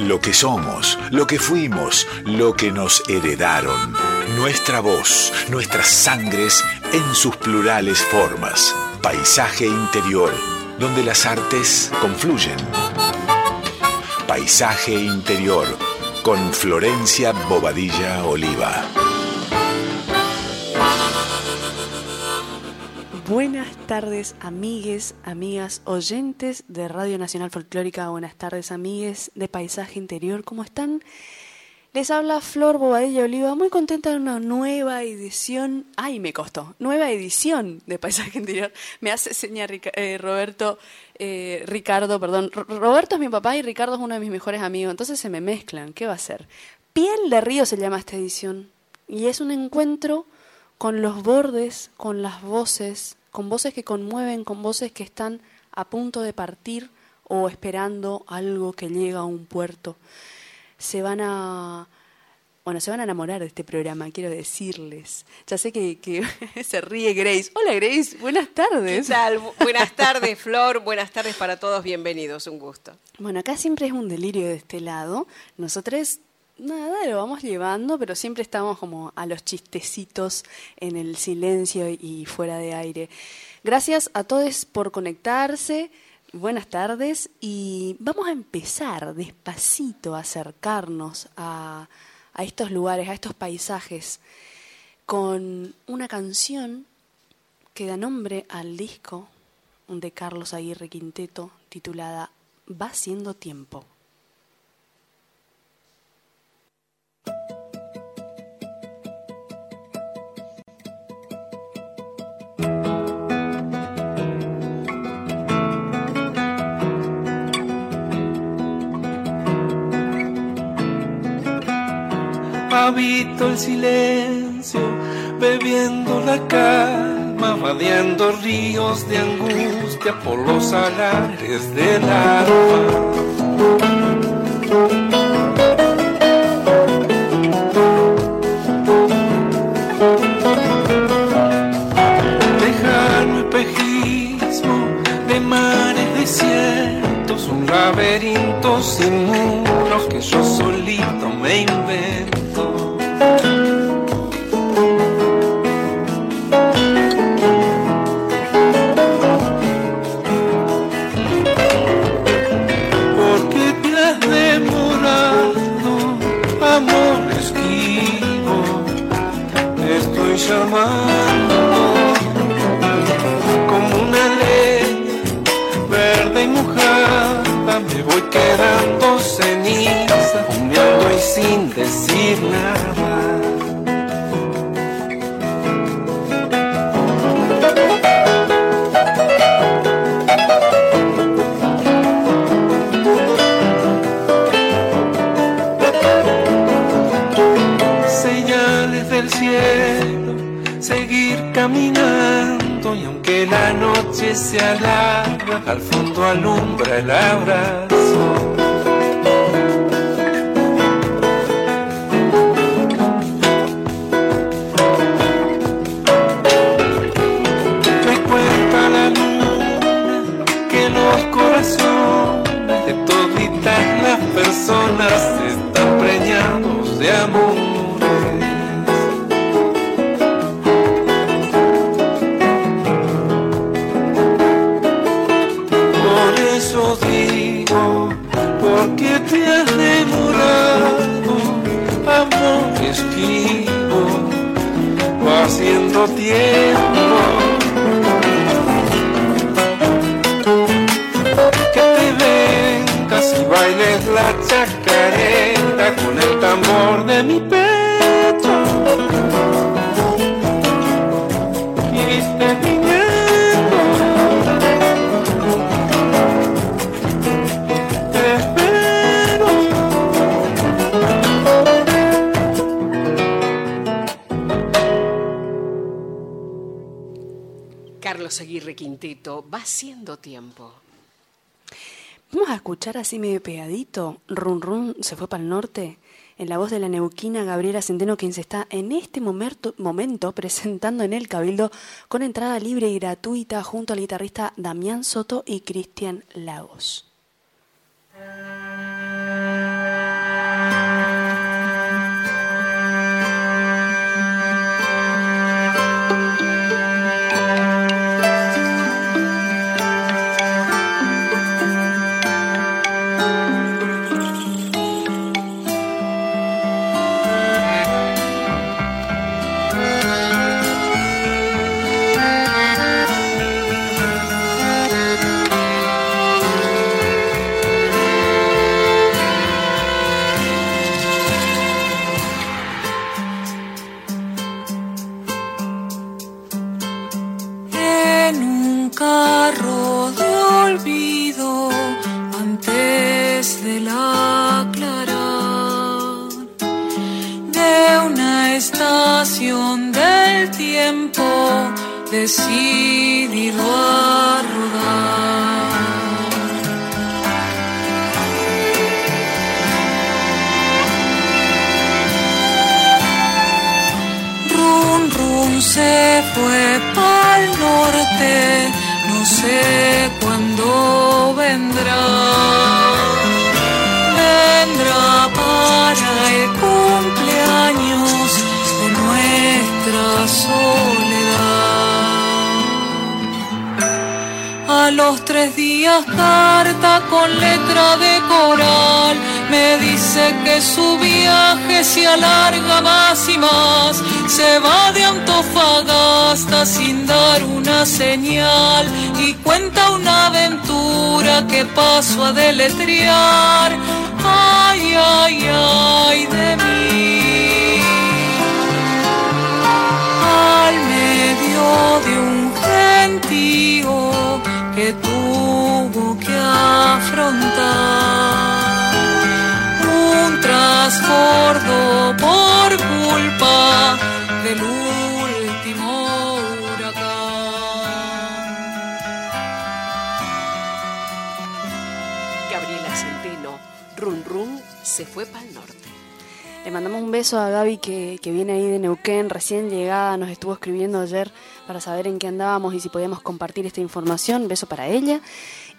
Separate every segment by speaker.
Speaker 1: Lo que somos, lo que fuimos, lo que nos heredaron. Nuestra voz, nuestras sangres en sus plurales formas. Paisaje interior, donde las artes confluyen. Paisaje interior, con Florencia Bobadilla Oliva.
Speaker 2: Buenas tardes, amigues, amigas, oyentes de Radio Nacional Folclórica. Buenas tardes, amigues de Paisaje Interior. ¿Cómo están? Les habla Flor Bobadilla Oliva, muy contenta de una nueva edición. ¡Ay, me costó! Nueva edición de Paisaje Interior. Me hace señar eh, Roberto, eh, Ricardo, perdón. Roberto es mi papá y Ricardo es uno de mis mejores amigos, entonces se me mezclan. ¿Qué va a ser? Piel de Río se llama esta edición. Y es un encuentro con los bordes, con las voces, con voces que conmueven, con voces que están a punto de partir o esperando algo que llega a un puerto. Se van a bueno, se van a enamorar de este programa, quiero decirles. Ya sé que, que se ríe Grace. Hola Grace, buenas tardes.
Speaker 3: ¿Qué tal? Buenas tardes, Flor. Buenas tardes para todos. Bienvenidos, un gusto.
Speaker 2: Bueno, acá siempre es un delirio de este lado. Nosotros nada, lo vamos llevando, pero siempre estamos como a los chistecitos en el silencio y fuera de aire. Gracias a todos por conectarse. Buenas tardes y vamos a empezar despacito a acercarnos a, a estos lugares, a estos paisajes, con una canción que da nombre al disco de Carlos Aguirre Quinteto titulada Va siendo tiempo.
Speaker 4: Habito el silencio, bebiendo la calma, vadeando ríos de angustia por los salares del alma. Lejano espejismo de mares desiertos, un laberinto sin muros que yo solito me invento. Al fondo alumbra el abrazo. Me cuenta la luna que los corazones de toditas las personas están preñados de amores. Tiempo. Que te vengas y bailes la chacarera con el tambor de mi pecho.
Speaker 3: Quinteto, va siendo tiempo.
Speaker 2: Vamos a escuchar así medio pegadito. Run Run se fue para el norte. En la voz de la neuquina Gabriela Centeno, quien se está en este momento, momento presentando en el Cabildo con entrada libre y gratuita junto al guitarrista Damián Soto y Cristian Lagos.
Speaker 5: Desde la clara de una estación del tiempo decidido a rodar. Run, run se fue pa'l norte, no sé vendrá. Para el cumpleaños de nuestra soledad. A los tres días carta con letra de coral me dice que su viaje se alarga más y más, se va de Antofagasta sin dar una señal y cuenta una aventura que paso a deletrear. Ay, ay, ay de mí. Al medio de un gentío que tuvo que afrontar un trasbordo por culpa del último huracán.
Speaker 3: Gabriela Centeno, Run Run se fue para el norte.
Speaker 2: Le mandamos un beso a Gaby que, que viene ahí de Neuquén, recién llegada, nos estuvo escribiendo ayer para saber en qué andábamos y si podíamos compartir esta información. Beso para ella.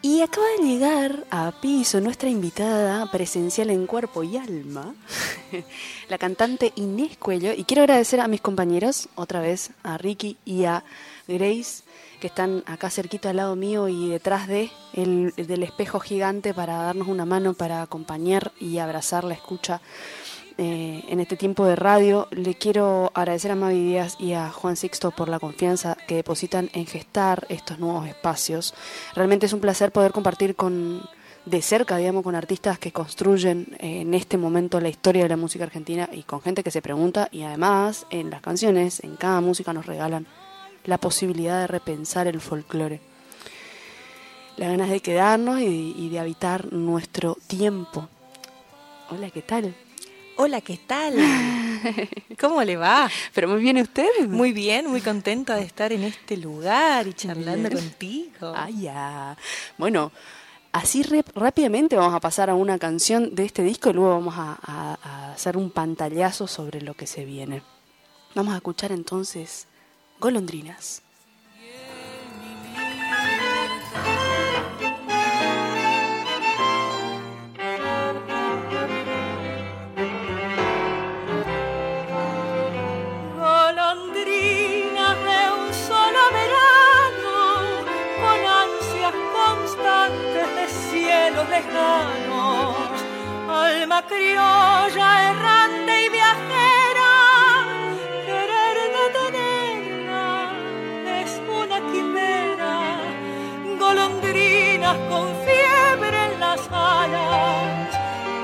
Speaker 2: Y acaba de llegar a piso nuestra invitada presencial en cuerpo y alma, la cantante Inés Cuello. Y quiero agradecer a mis compañeros, otra vez a Ricky y a Grace, que están acá cerquita al lado mío y detrás de el, del espejo gigante para darnos una mano, para acompañar y abrazar la escucha eh, en este tiempo de radio. Le quiero agradecer a Mavi Díaz y a Juan Sixto por la confianza que depositan en gestar estos nuevos espacios. Realmente es un placer poder compartir con de cerca, digamos, con artistas que construyen eh, en este momento la historia de la música argentina y con gente que se pregunta y además en las canciones, en cada música nos regalan la posibilidad de repensar el folclore. Las ganas de quedarnos y, y de habitar nuestro tiempo. Hola, ¿qué tal?
Speaker 6: Hola, ¿qué tal? ¿Cómo le va?
Speaker 2: Pero muy bien usted.
Speaker 6: Muy bien, muy contenta de estar en este lugar y charlando
Speaker 2: Bien.
Speaker 6: contigo.
Speaker 2: Ah, ya. Bueno, así rápidamente vamos a pasar a una canción de este disco y luego vamos a, a- a hacer un pantallazo sobre lo que se viene. Vamos a escuchar entonces golondrinas
Speaker 5: lejanos, alma criolla errante y viajera, querer detenerla es una quimera, golondrinas con fiebre en las alas,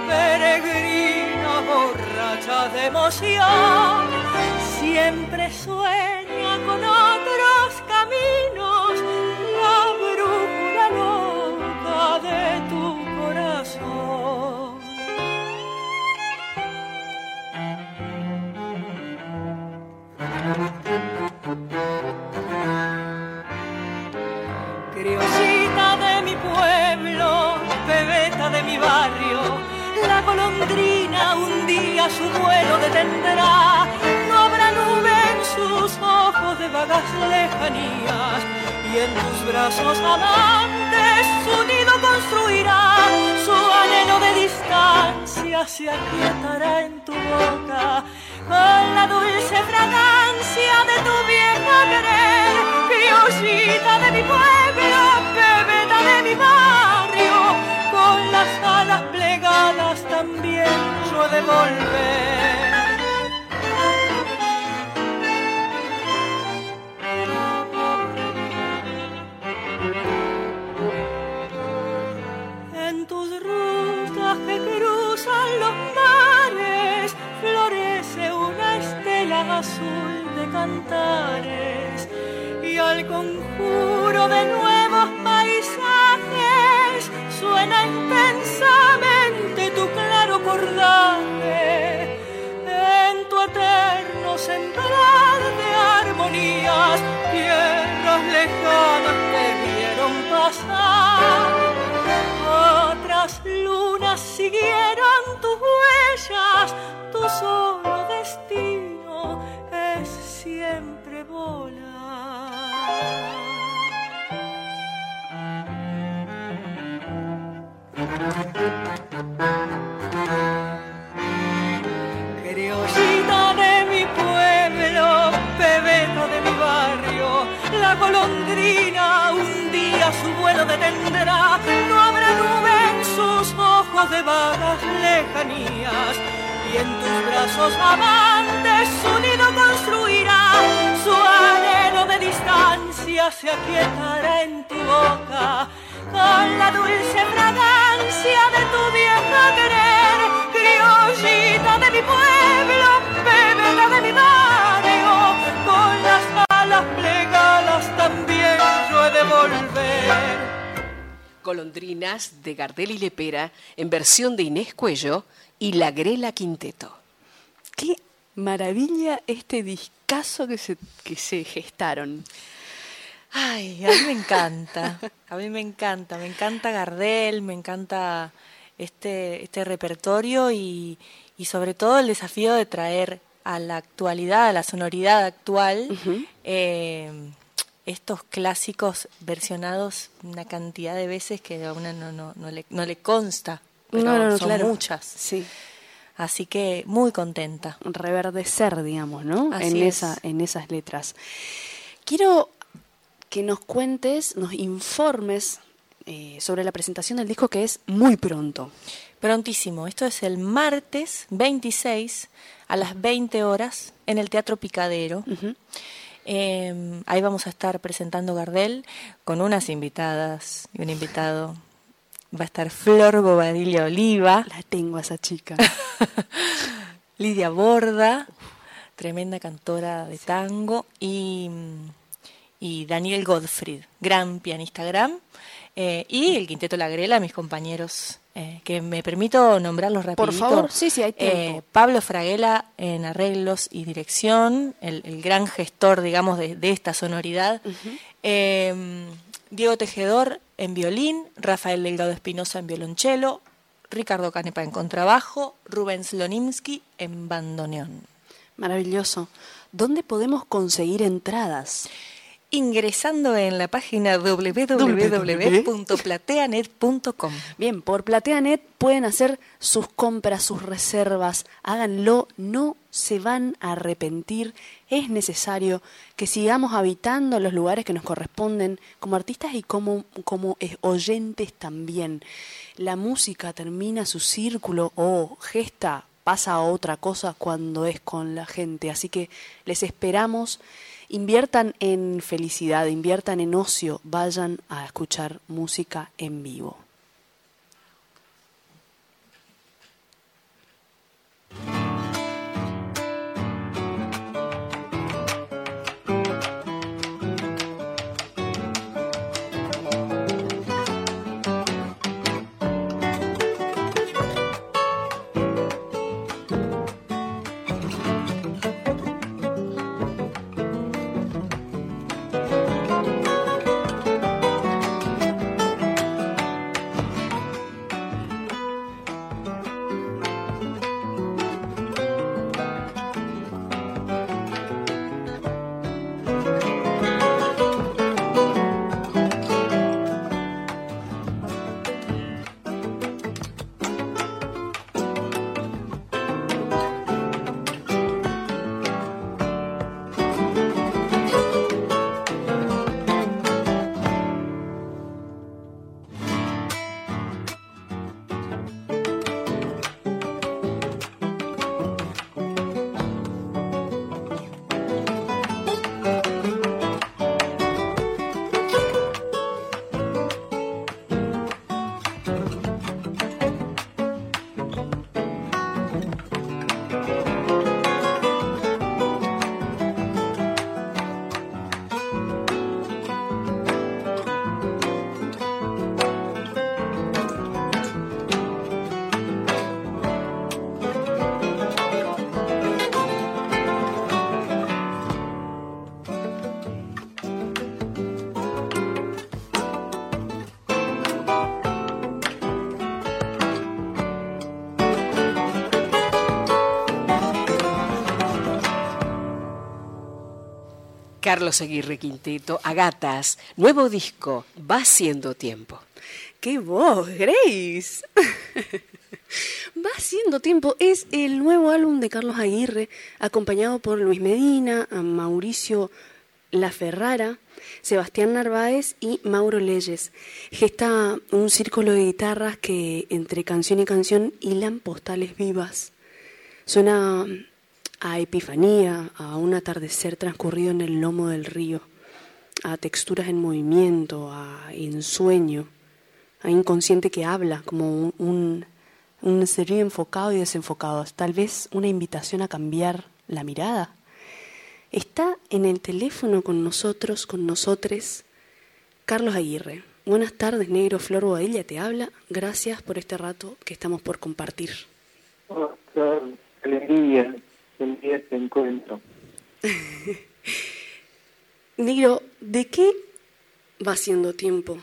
Speaker 5: peregrina borracha de emoción, siempre sueña con su vuelo detendrá. No habrá nube en sus ojos de vagas lejanías y en tus brazos amantes su nido construirá. Su anhelo de distancia se aquietará en tu boca con la dulce fragancia de tu vieja querer, criollita de mi pueblo, bebeta de mi barrio, con las alas plegadas también he de volver. En tus rutas que cruzan los mares florece una estela azul de cantares y al conjuro de nuevos paisajes suena intensamente lejanas te vieron pasar. Otras lunas siguieron tus huellas, tu solo destino es siempre volar. De vagas lejanías. Y en tus brazos amantes su nido construirá. Su anhelo de distancia se aquietará en tu boca con la dulce fragancia de tu vieja querer, criollita de mi pueblo, bebeta de mi barrio, con las alas plegadas también yo he de volver.
Speaker 3: Golondrinas de Gardel y Lepera en versión de Inés Cuello y La Grela Quinteto.
Speaker 2: Qué maravilla este discazo que se, que se gestaron.
Speaker 6: Ay, a mí me encanta, a mí me encanta, me encanta Gardel, me encanta este, este repertorio y, y sobre todo el desafío de traer a la actualidad, a la sonoridad actual, eh, estos clásicos versionados una cantidad de veces que a uno no, no, no, le, no le consta, pero
Speaker 2: No,
Speaker 6: son
Speaker 2: claro.
Speaker 6: muchas.
Speaker 2: Sí.
Speaker 6: Así que muy contenta.
Speaker 2: reverdecer, digamos, ¿no?
Speaker 6: Así
Speaker 2: en,
Speaker 6: es.
Speaker 2: esa, en esas letras. Quiero que nos cuentes, nos informes eh, sobre la presentación del disco que es muy pronto.
Speaker 6: Prontísimo, esto es el martes 26 a las 20 horas en el Teatro Picadero. Eh, ahí vamos a estar presentando Gardel con unas invitadas y un invitado. Va a estar Flor Bobadilla Oliva,
Speaker 2: La tengo a esa chica.
Speaker 6: Lidia Borda, tremenda cantora de tango, y, y Daniel Godfried, gran pianista gran, eh, y el Quinteto La Grela, mis compañeros, eh, que me permito nombrarlos
Speaker 2: Por
Speaker 6: rapidito.
Speaker 2: favor, sí, sí, hay tiempo.
Speaker 6: Eh, Pablo Fraguela en arreglos y dirección, el, el gran gestor, digamos, de, de esta sonoridad. Eh, Diego Tejedor en violín, Rafael Delgado Espinosa en violonchelo, Ricardo Canepa en contrabajo, Rubén Slonimsky en bandoneón.
Speaker 2: Maravilloso. ¿Dónde podemos conseguir entradas?
Speaker 6: Ingresando en la página www.plateanet.com.
Speaker 2: Bien, por PlateaNet pueden hacer sus compras, sus reservas. Háganlo, no se van a arrepentir. Es necesario que sigamos habitando los lugares que nos corresponden como artistas y como, como eh, oyentes también. La música termina su círculo o gesta, pasa a otra cosa cuando es con la gente. Así que les esperamos. Inviertan en felicidad, inviertan en ocio, vayan a escuchar música en vivo.
Speaker 3: Carlos Aguirre Quinteto, Agatas, nuevo disco, Va siendo tiempo.
Speaker 2: ¡Qué voz, Grace! Va siendo tiempo. Es el nuevo álbum de Carlos Aguirre, acompañado por Luis Medina, Mauricio La Ferrara, Sebastián Narváez y Mauro Leyes. Gesta un círculo de guitarras que entre canción y canción hilan postales vivas. Suena a epifanía, a un atardecer transcurrido en el lomo del río, a texturas en movimiento, a ensueño, a inconsciente que habla como un, un, enfocado y desenfocado, tal vez una invitación a cambiar la mirada. Está en el teléfono con nosotros, con nosotres, Carlos Aguirre. Buenas tardes, negro Flor Boadilla te habla. Gracias por este rato que estamos por compartir.
Speaker 7: Alegría el día este encuentro.
Speaker 2: Negro, ¿de qué va siendo tiempo?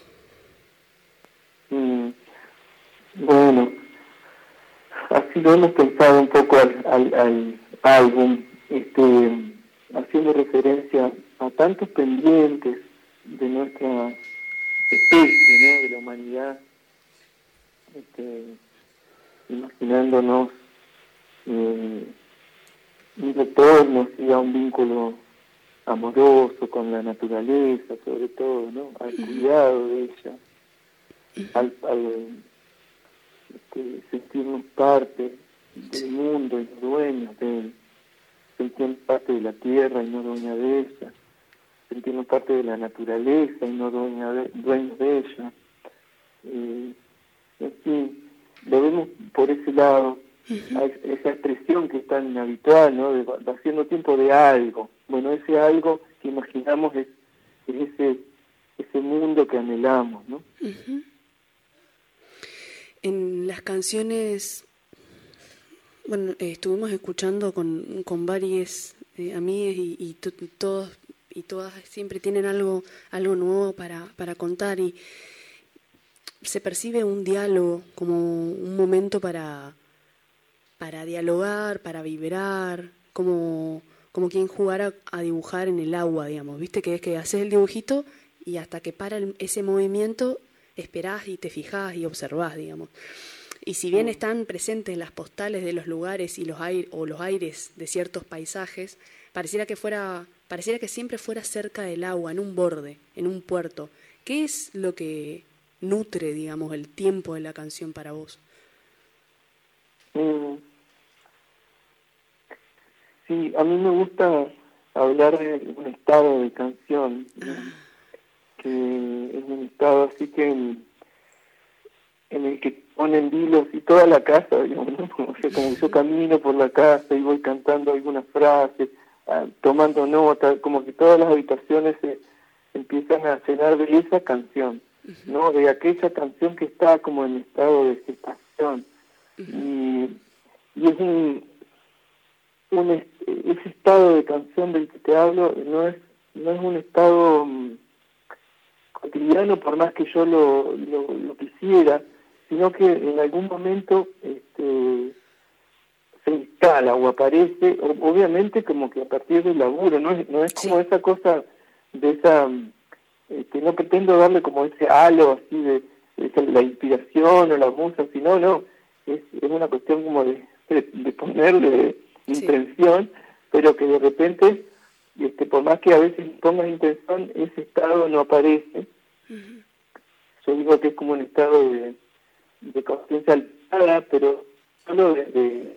Speaker 7: Mm, bueno, así lo hemos pensado un poco al, al, álbum, este, haciendo referencia a tantos pendientes de nuestra especie, ¿no? de la humanidad, este, imaginándonos eh, retorno sí, a un vínculo amoroso con la naturaleza, sobre todo, ¿no? Al cuidado de ella, al, este, sentirnos parte del mundo y dueños de él, sentirnos parte de la tierra y no dueña de ella, sentirnos parte de la naturaleza y no dueña de, dueños de ella. Eh, en fin, lo vemos por ese lado esa expresión que es tan habitual, ¿no? De, haciendo tiempo de algo. Bueno, ese algo que imaginamos es, ese, ese mundo que anhelamos, ¿no?
Speaker 2: En las canciones, bueno, eh, estuvimos escuchando con, con varias eh, amigas y, y todos y todas siempre tienen algo algo nuevo para, para contar y se percibe un diálogo como un momento para para dialogar, para vibrar, como, como quien jugara a dibujar en el agua, digamos. Viste que es que haces el dibujito y hasta que para ese movimiento esperás y te fijás y observás, digamos. Y si bien están presentes las postales de los lugares y los aires o los aires de ciertos paisajes, pareciera que fuera pareciera que siempre fuera cerca del agua, en un borde, en un puerto. ¿Qué es lo que nutre, digamos, el tiempo de la canción para vos?
Speaker 7: Mm, Sí, a mí me gusta hablar de un estado de canción, que es un estado así que en, el que ponen vilos y toda la casa, digamos, como, yo camino por la casa y voy cantando algunas frases, ah, tomando notas, como que todas las habitaciones se empiezan a llenar de esa canción, ¿no? De aquella canción que está como en estado de gestación. y, y es un, un, ese estado de canción del que te hablo no es no es un estado mm, cotidiano por más que yo lo, lo, quisiera, sino que en algún momento este, se instala o aparece, obviamente como que a partir del laburo, no es, no es como esa cosa de esa, este, no pretendo darle como ese halo así de, la inspiración o la musa, sino no, es, es una cuestión como de, de ponerle intención, pero que de repente, este, por más que a veces pongas intención, ese estado no aparece. Yo digo que es como un estado de, de conciencia alterada, pero solo de,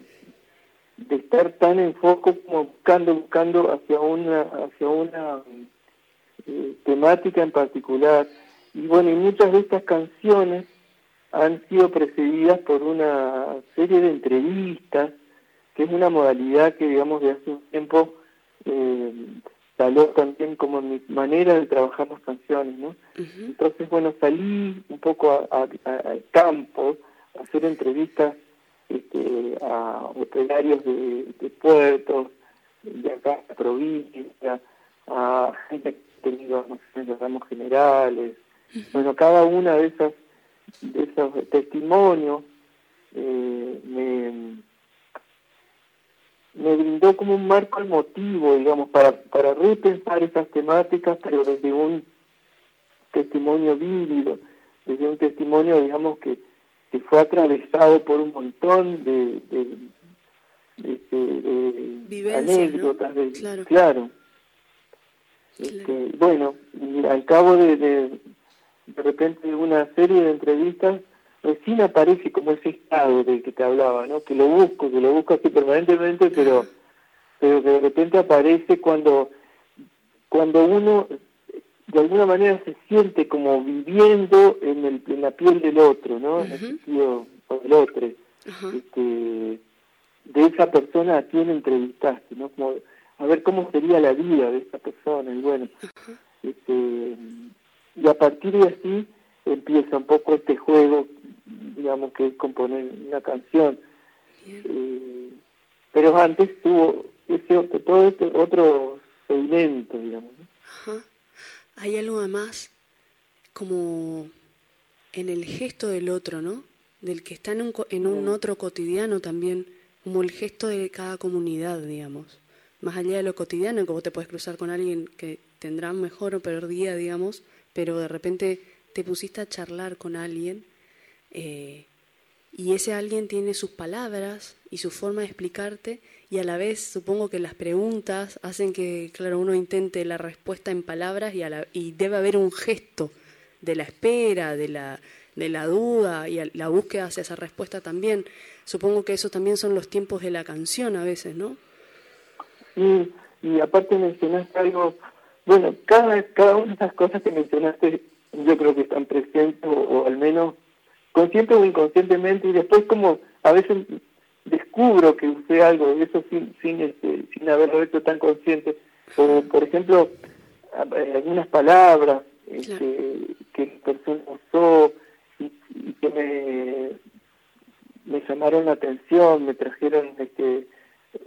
Speaker 7: de, estar tan en foco como buscando, buscando hacia una, hacia una eh, temática en particular. Y bueno, y muchas de estas canciones han sido precedidas por una serie de entrevistas que es una modalidad que, digamos, de hace un tiempo eh, salió también como mi manera de trabajar las canciones, ¿no? Entonces, bueno, salí un poco al campo, a hacer entrevistas este, a operarios de, puertos, de acá, de provincia, a gente que ha tenido, no sé, ramos generales. Bueno, cada una de esas de esos testimonios eh, me me brindó como un marco emotivo, digamos, para, para repensar esas temáticas, pero desde un testimonio vívido, desde un testimonio, digamos, que, que fue atravesado por un montón de, de, de, anécdotas.
Speaker 2: claro.
Speaker 7: claro. Este, bueno, al cabo de, de, de repente una serie de entrevistas, recién aparece como ese estado del que te hablaba, ¿no? Que lo busco, que lo busco así permanentemente, pero, pero que de repente aparece cuando, cuando uno de alguna manera se siente como viviendo en, el, en la piel del otro, ¿no? En el sentido del otro. Este, de esa persona a quien entrevistaste, ¿no? Como, a ver cómo sería la vida de esa persona, y bueno, este, y a partir de así empieza un poco este juego digamos, que es componer una canción. Eh, pero antes tuvo ese otro, todo este otro segmento, digamos.
Speaker 2: Hay algo además como en el gesto del otro, ¿no? Del que está en un, en un otro cotidiano también, como el gesto de cada comunidad, digamos. Más allá de lo cotidiano, que vos te puedes cruzar con alguien que tendrá mejor o peor día, digamos, pero de repente te pusiste a charlar con alguien eh, y ese alguien tiene sus palabras y su forma de explicarte y a la vez supongo que las preguntas hacen que, claro, uno intente la respuesta en palabras y, y debe haber un gesto de la espera, de la, de la duda y la búsqueda hacia esa respuesta también. Supongo que eso también son los tiempos de la canción a veces, ¿no?
Speaker 7: Sí, y aparte mencionaste algo, bueno, cada, cada una de esas cosas que mencionaste yo creo que están presentes o al menos consciente o inconscientemente, y después como a veces descubro que usé algo de eso sin, sin, este, sin haberlo hecho tan consciente. O, por ejemplo, algunas palabras este, que la persona usó y, que me, me llamaron la atención, me trajeron este,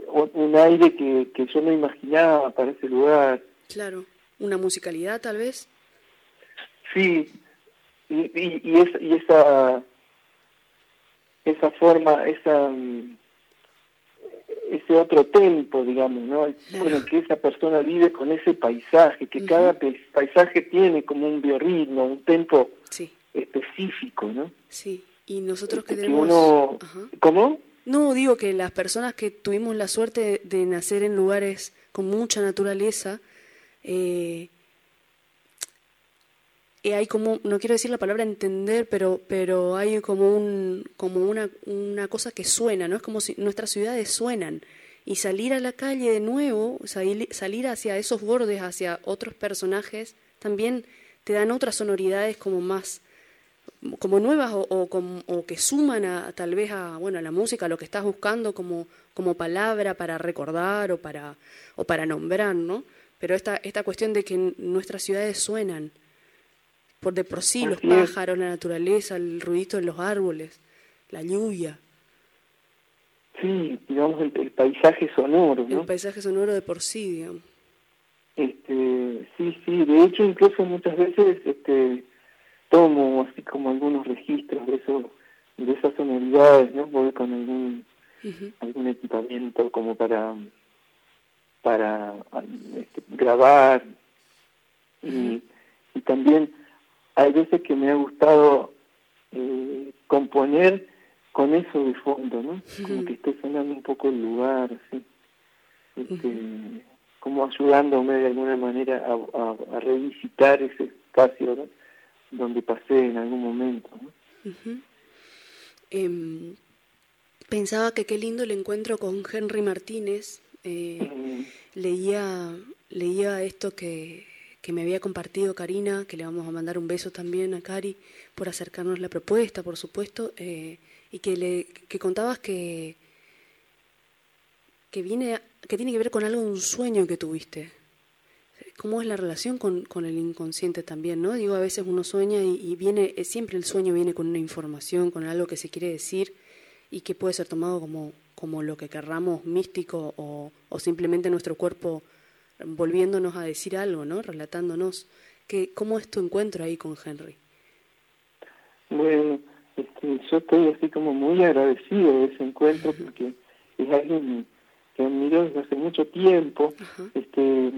Speaker 7: un aire que, que yo no imaginaba para ese lugar.
Speaker 2: Claro, una musicalidad tal vez.
Speaker 7: Sí, y, y, y, esa esa forma esa mm, ese otro tempo digamos no bueno que esa persona vive con ese paisaje que cada paisaje tiene como un biorritmo un tempo específico no
Speaker 2: sí y nosotros que tenemos
Speaker 7: cómo
Speaker 2: no digo que las personas que tuvimos la suerte de, nacer en lugares con mucha naturaleza eh, y hay como, no quiero decir la palabra entender, pero, pero hay como, un, como una, una cosa que suena, ¿no? Es como si nuestras ciudades suenan. Y salir a la calle de nuevo, salir, hacia esos bordes, hacia otros personajes, también te dan otras sonoridades como más, como nuevas o, o, que suman a, tal vez a, bueno, la música, a lo que estás buscando como, como palabra para recordar o para, o para nombrar, ¿no? Pero esta, esta cuestión de que nuestras ciudades suenan, por de por sí, los pájaros, la naturaleza, el ruidito de los árboles, la lluvia.
Speaker 7: Sí, digamos el, paisaje sonoro, ¿no?
Speaker 2: El paisaje sonoro de por sí, digamos.
Speaker 7: Este, sí, sí, de hecho incluso muchas veces este, tomo así como algunos registros de eso, de esas sonoridades, ¿no? Voy con algún, algún equipamiento como para para este, grabar y, y también hay veces que me ha gustado eh, componer con eso de fondo, ¿no? Como que esté sonando un poco el lugar, así. Este, como ayudándome de alguna manera a, revisitar ese espacio donde pasé en algún momento. ¿no?
Speaker 2: Em, pensaba que qué lindo el encuentro con Henry Martínez. Eh, leía, leía esto que, que me había compartido Karina, que le vamos a mandar un beso también a Cari por acercarnos la propuesta, por supuesto, eh, y que le que contabas que que viene que tiene que ver con algo, un sueño que tuviste. ¿Cómo es la relación con, con el inconsciente también, no? Digo, a veces uno sueña y, y viene, eh, siempre el sueño viene con una información, con algo que se quiere decir y que puede ser tomado como, como lo que querramos místico o, o simplemente nuestro cuerpo volviéndonos a decir algo, ¿no? Relatándonos. Que, ¿Cómo es tu encuentro ahí con Henry?
Speaker 7: Bueno, este, yo estoy así como muy agradecido de ese encuentro porque es alguien que admiro desde hace mucho tiempo. Este,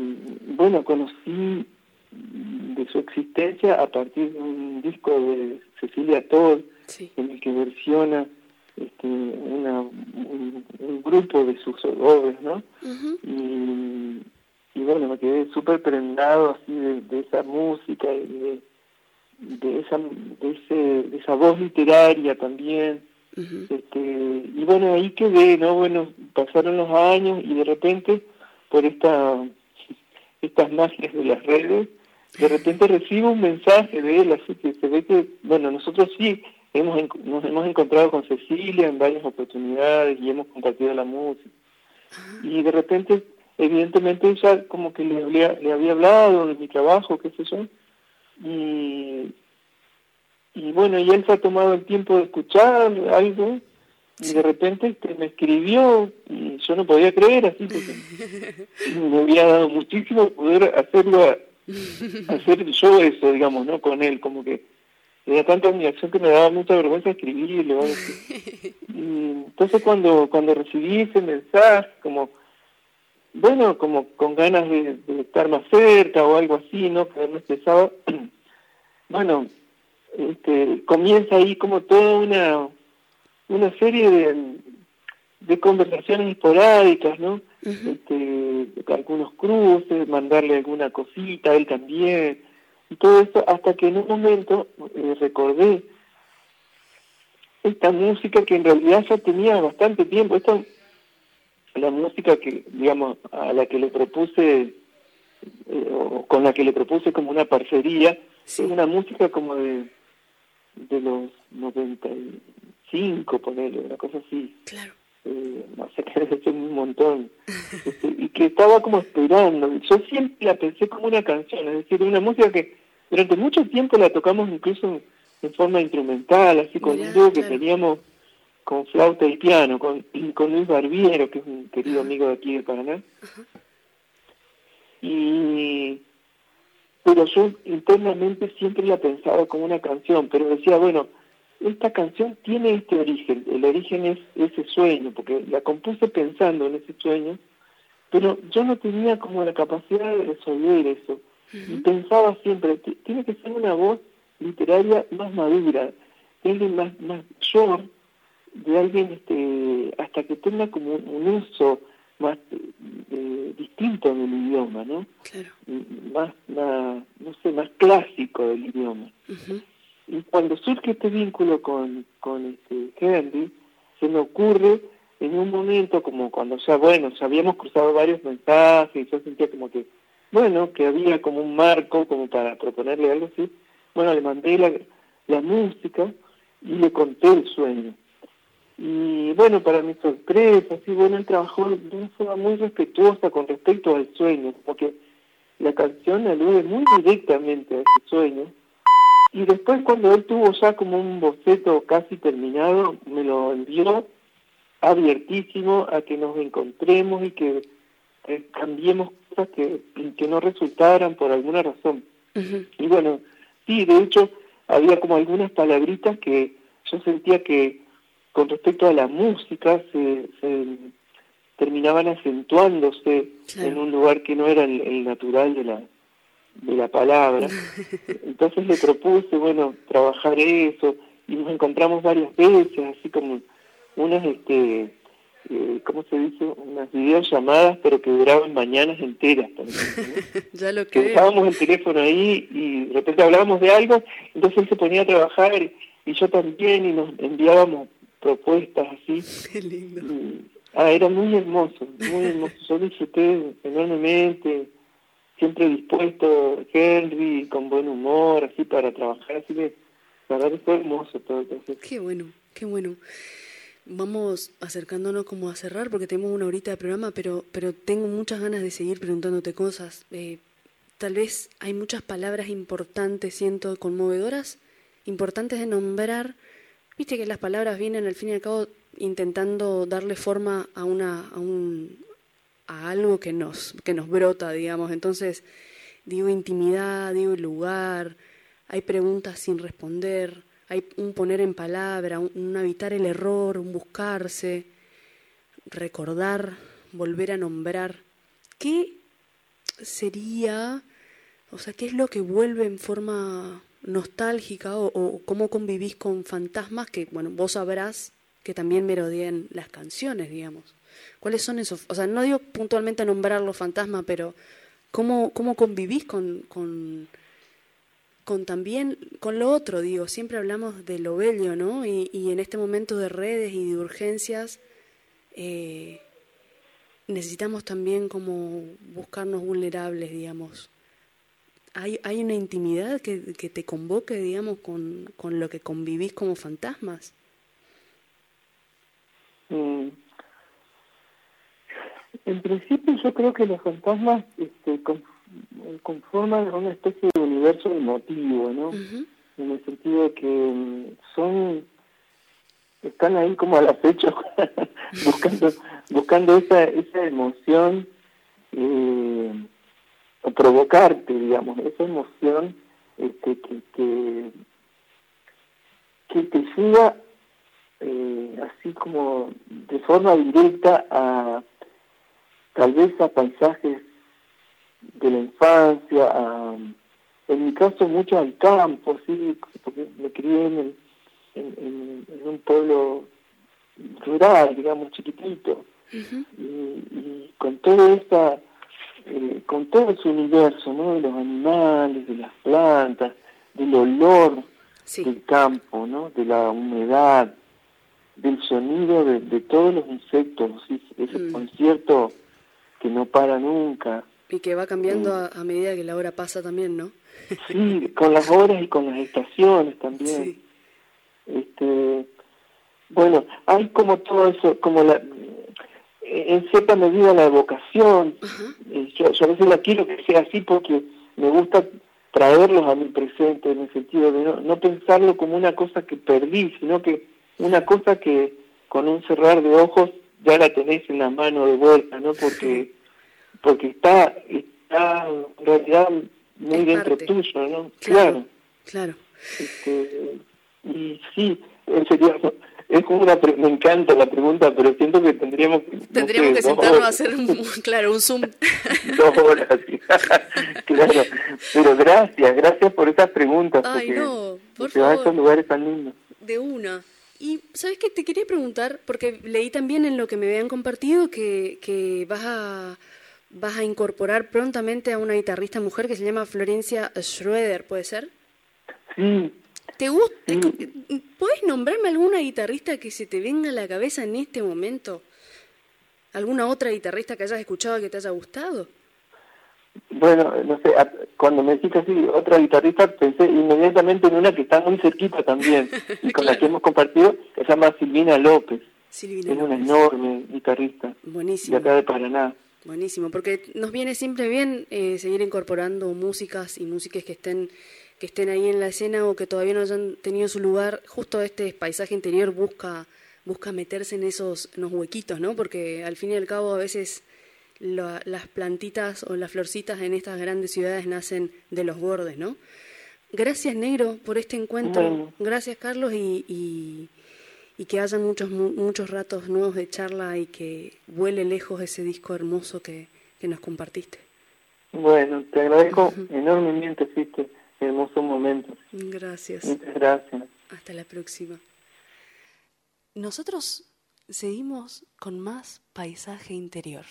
Speaker 7: bueno, conocí de su existencia a partir de un disco de Cecilia Todd, en el que versiona este, una, un, grupo de sus obras, ¿no? y, y, bueno, me quedé súper prendado así de, esa música y de, de, esa, de, ese, de esa voz literaria también. este, y bueno, ahí quedé, ¿no? Bueno, pasaron los años y de repente, por esta estas magias de las redes, de repente recibo un mensaje de él, así que se ve que, bueno, nosotros sí hemos nos hemos encontrado con Cecilia en varias oportunidades y hemos compartido la música. Y de repente, evidentemente ella como que le, le, había hablado de mi trabajo, qué sé yo, y, y bueno, y él se ha tomado el tiempo de escuchar algo, y de repente este, me escribió, y yo no podía creer así, porque me había dado muchísimo poder hacerlo hacer yo eso, digamos, ¿no? Con él, como que tenía tanta admiración que me daba mucha vergüenza escribirle. Y entonces cuando, cuando recibí ese mensaje, como, bueno, como con ganas de, estar más cerca o algo así, ¿no? Que me expresaba, bueno, este, comienza ahí como toda una, una serie de, de conversaciones esporádicas, ¿no? este, algunos cruces, mandarle alguna cosita, él también, y todo eso, hasta que en un momento eh, recordé esta música que en realidad ya tenía bastante tiempo, esta la música que, digamos, a la que le propuse, eh, o con la que le propuse como una parcería, es una música como de, de los 95, ponele, una cosa así.
Speaker 2: Claro.
Speaker 7: Eh, no sé qué un montón, este, y que estaba como esperando. Yo siempre la pensé como una canción, es decir, una música que durante mucho tiempo la tocamos incluso en forma instrumental, así con un dúo que teníamos con flauta y piano, con, con Luis Barbiero, que es un querido amigo de aquí de Paraná. Y pero yo internamente siempre la pensaba como una canción, pero decía, bueno, esta canción tiene este origen, el origen es ese sueño, porque la compuse pensando en ese sueño, pero yo no tenía como la capacidad de resolver eso. Y pensaba siempre, tiene que ser una voz literaria más madura, alguien más, más mayor, de alguien este, hasta que tenga como un uso más eh, distinto del idioma, ¿no?
Speaker 2: Claro.
Speaker 7: Más, más, no sé, más clásico del idioma. Y cuando surge este vínculo con, con este Henry, se me ocurre en un momento como cuando ya, bueno, ya habíamos cruzado varios mensajes y yo sentía como que, bueno, que había como un marco como para proponerle algo así. Bueno, le mandé la, la música y le conté el sueño. Y bueno, para mi sorpresa, sí, bueno, él trabajó de una forma muy respetuosa con respecto al sueño, porque la canción alude muy directamente a ese sueño y después cuando él tuvo ya como un boceto casi terminado, me lo envió abiertísimo a que nos encontremos y que cambiemos cosas que, que no resultaran por alguna razón. Y bueno, sí, de hecho, había como algunas palabritas que yo sentía que con respecto a la música se, terminaban acentuándose en un lugar que no era el natural de la, de la palabra. Entonces le propuse, bueno, trabajar eso y nos encontramos varias veces, así como unas, este, eh, ¿cómo se dice? Unas videollamadas, pero que duraban mañanas enteras
Speaker 2: ya lo que
Speaker 7: Usábamos el teléfono ahí y de repente hablábamos de algo, entonces él se ponía a trabajar y yo también y nos enviábamos propuestas así. ah, era muy hermoso, muy hermoso. Yo disfruté enormemente siempre dispuesto Henry, con buen humor, así para trabajar, así que la verdad fue hermoso todo.
Speaker 2: Qué bueno, qué bueno. Vamos acercándonos como a cerrar porque tenemos una horita de programa, pero, pero tengo muchas ganas de seguir preguntándote cosas. Eh, tal vez hay muchas palabras importantes, siento, conmovedoras, importantes de nombrar. Viste que las palabras vienen al fin y al cabo intentando darle forma a, una, a, un, a algo que nos, que nos brota, digamos. Entonces, digo intimidad, digo lugar, hay preguntas sin responder, hay un poner en palabra, un, evitar el error, un buscarse, recordar, volver a nombrar, ¿qué sería, o sea, qué es lo que vuelve en forma nostálgica o, cómo convivís con fantasmas que, bueno, vos sabrás que también merodean las canciones, digamos? ¿Cuáles son esos? O sea, no digo puntualmente nombrar los fantasmas, pero ¿cómo, cómo convivís con, con, con también, con lo otro, digo, siempre hablamos de lo bello, ¿no? Y, y en este momento de redes y de urgencias, eh, necesitamos también como buscarnos vulnerables, digamos. ¿Hay, hay una intimidad que, que te convoque, digamos, con, con, lo que convivís como fantasmas?
Speaker 7: Mm. En principio yo creo que los fantasmas este, conforman una especie de universo emotivo, ¿no? En el sentido de que mm, son están ahí como al acecho buscando buscando esa esa emoción eh, o provocarte digamos esa emoción este, que que, que te lleva eh, así como de forma directa a tal vez a paisajes de la infancia a, en mi caso mucho al campo sí porque me crié en el en, un pueblo rural, digamos, chiquitito, y, con todo esta, eh, con todo ese universo, ¿no? De los animales, de las plantas, del olor del campo, ¿no? De la humedad, del sonido de, todos los insectos, ese mm. concierto que no para nunca.
Speaker 2: Y que va cambiando a, a, medida que la hora pasa también, ¿no?
Speaker 7: sí, con las horas y con las estaciones también. Sí. Este, bueno, hay como todo eso, como la, en cierta medida la evocación. yo, a veces la quiero que sea así porque me gusta traerlos a mi presente, en el sentido de no, no pensarlo como una cosa que perdí, sino que una cosa que con un cerrar de ojos ya la tenés en la mano de vuelta, ¿no? Porque porque está está en realidad muy dentro tuyo, ¿no?
Speaker 2: Claro. Claro.
Speaker 7: Este, y sí, sería, es como una, me encanta la pregunta, pero siento que tendríamos que...
Speaker 2: Tendríamos que sentarnos a hacer, un, claro, un Zoom.
Speaker 7: dos horas, claro. Pero gracias, gracias por estas preguntas.
Speaker 2: Ay, no, por
Speaker 7: favor. a estos lugares tan lindos.
Speaker 2: De una. Y, ¿sabes qué? Te quería preguntar, porque leí también en lo que me habían compartido que, que vas a vas a incorporar prontamente a una guitarrista mujer que se llama Florencia Schroeder, ¿puede ser?
Speaker 7: Sí,
Speaker 2: ¿Te gusta? ¿Puedes nombrarme alguna guitarrista que se te venga a la cabeza en este momento? ¿Alguna otra guitarrista que hayas escuchado que te haya gustado?
Speaker 7: Bueno, no sé, cuando me dijiste así, otra guitarrista, pensé inmediatamente en una que está muy cerquita también, y con la que hemos compartido, que se llama Silvina López. Silvina es una enorme guitarrista.
Speaker 2: Buenísimo.
Speaker 7: De acá de Paraná.
Speaker 2: Buenísimo, porque nos viene siempre bien eh, seguir incorporando músicas y músicas que estén que estén ahí en la escena o que todavía no hayan tenido su lugar, justo este paisaje interior busca, busca meterse en esos en los huequitos, ¿no? Porque al fin y al cabo a veces las plantitas o las florcitas en estas grandes ciudades nacen de los bordes, ¿no? Gracias, Negro, por este encuentro. Gracias, Carlos, y, y, y, que hayan muchos, muchos ratos nuevos de charla y que vuele lejos ese disco hermoso que, que nos compartiste.
Speaker 7: Bueno, te agradezco enormemente, Sister hermoso momento.
Speaker 2: Gracias.
Speaker 7: Muchas gracias.
Speaker 2: Hasta la próxima. Nosotros seguimos con más paisaje interior.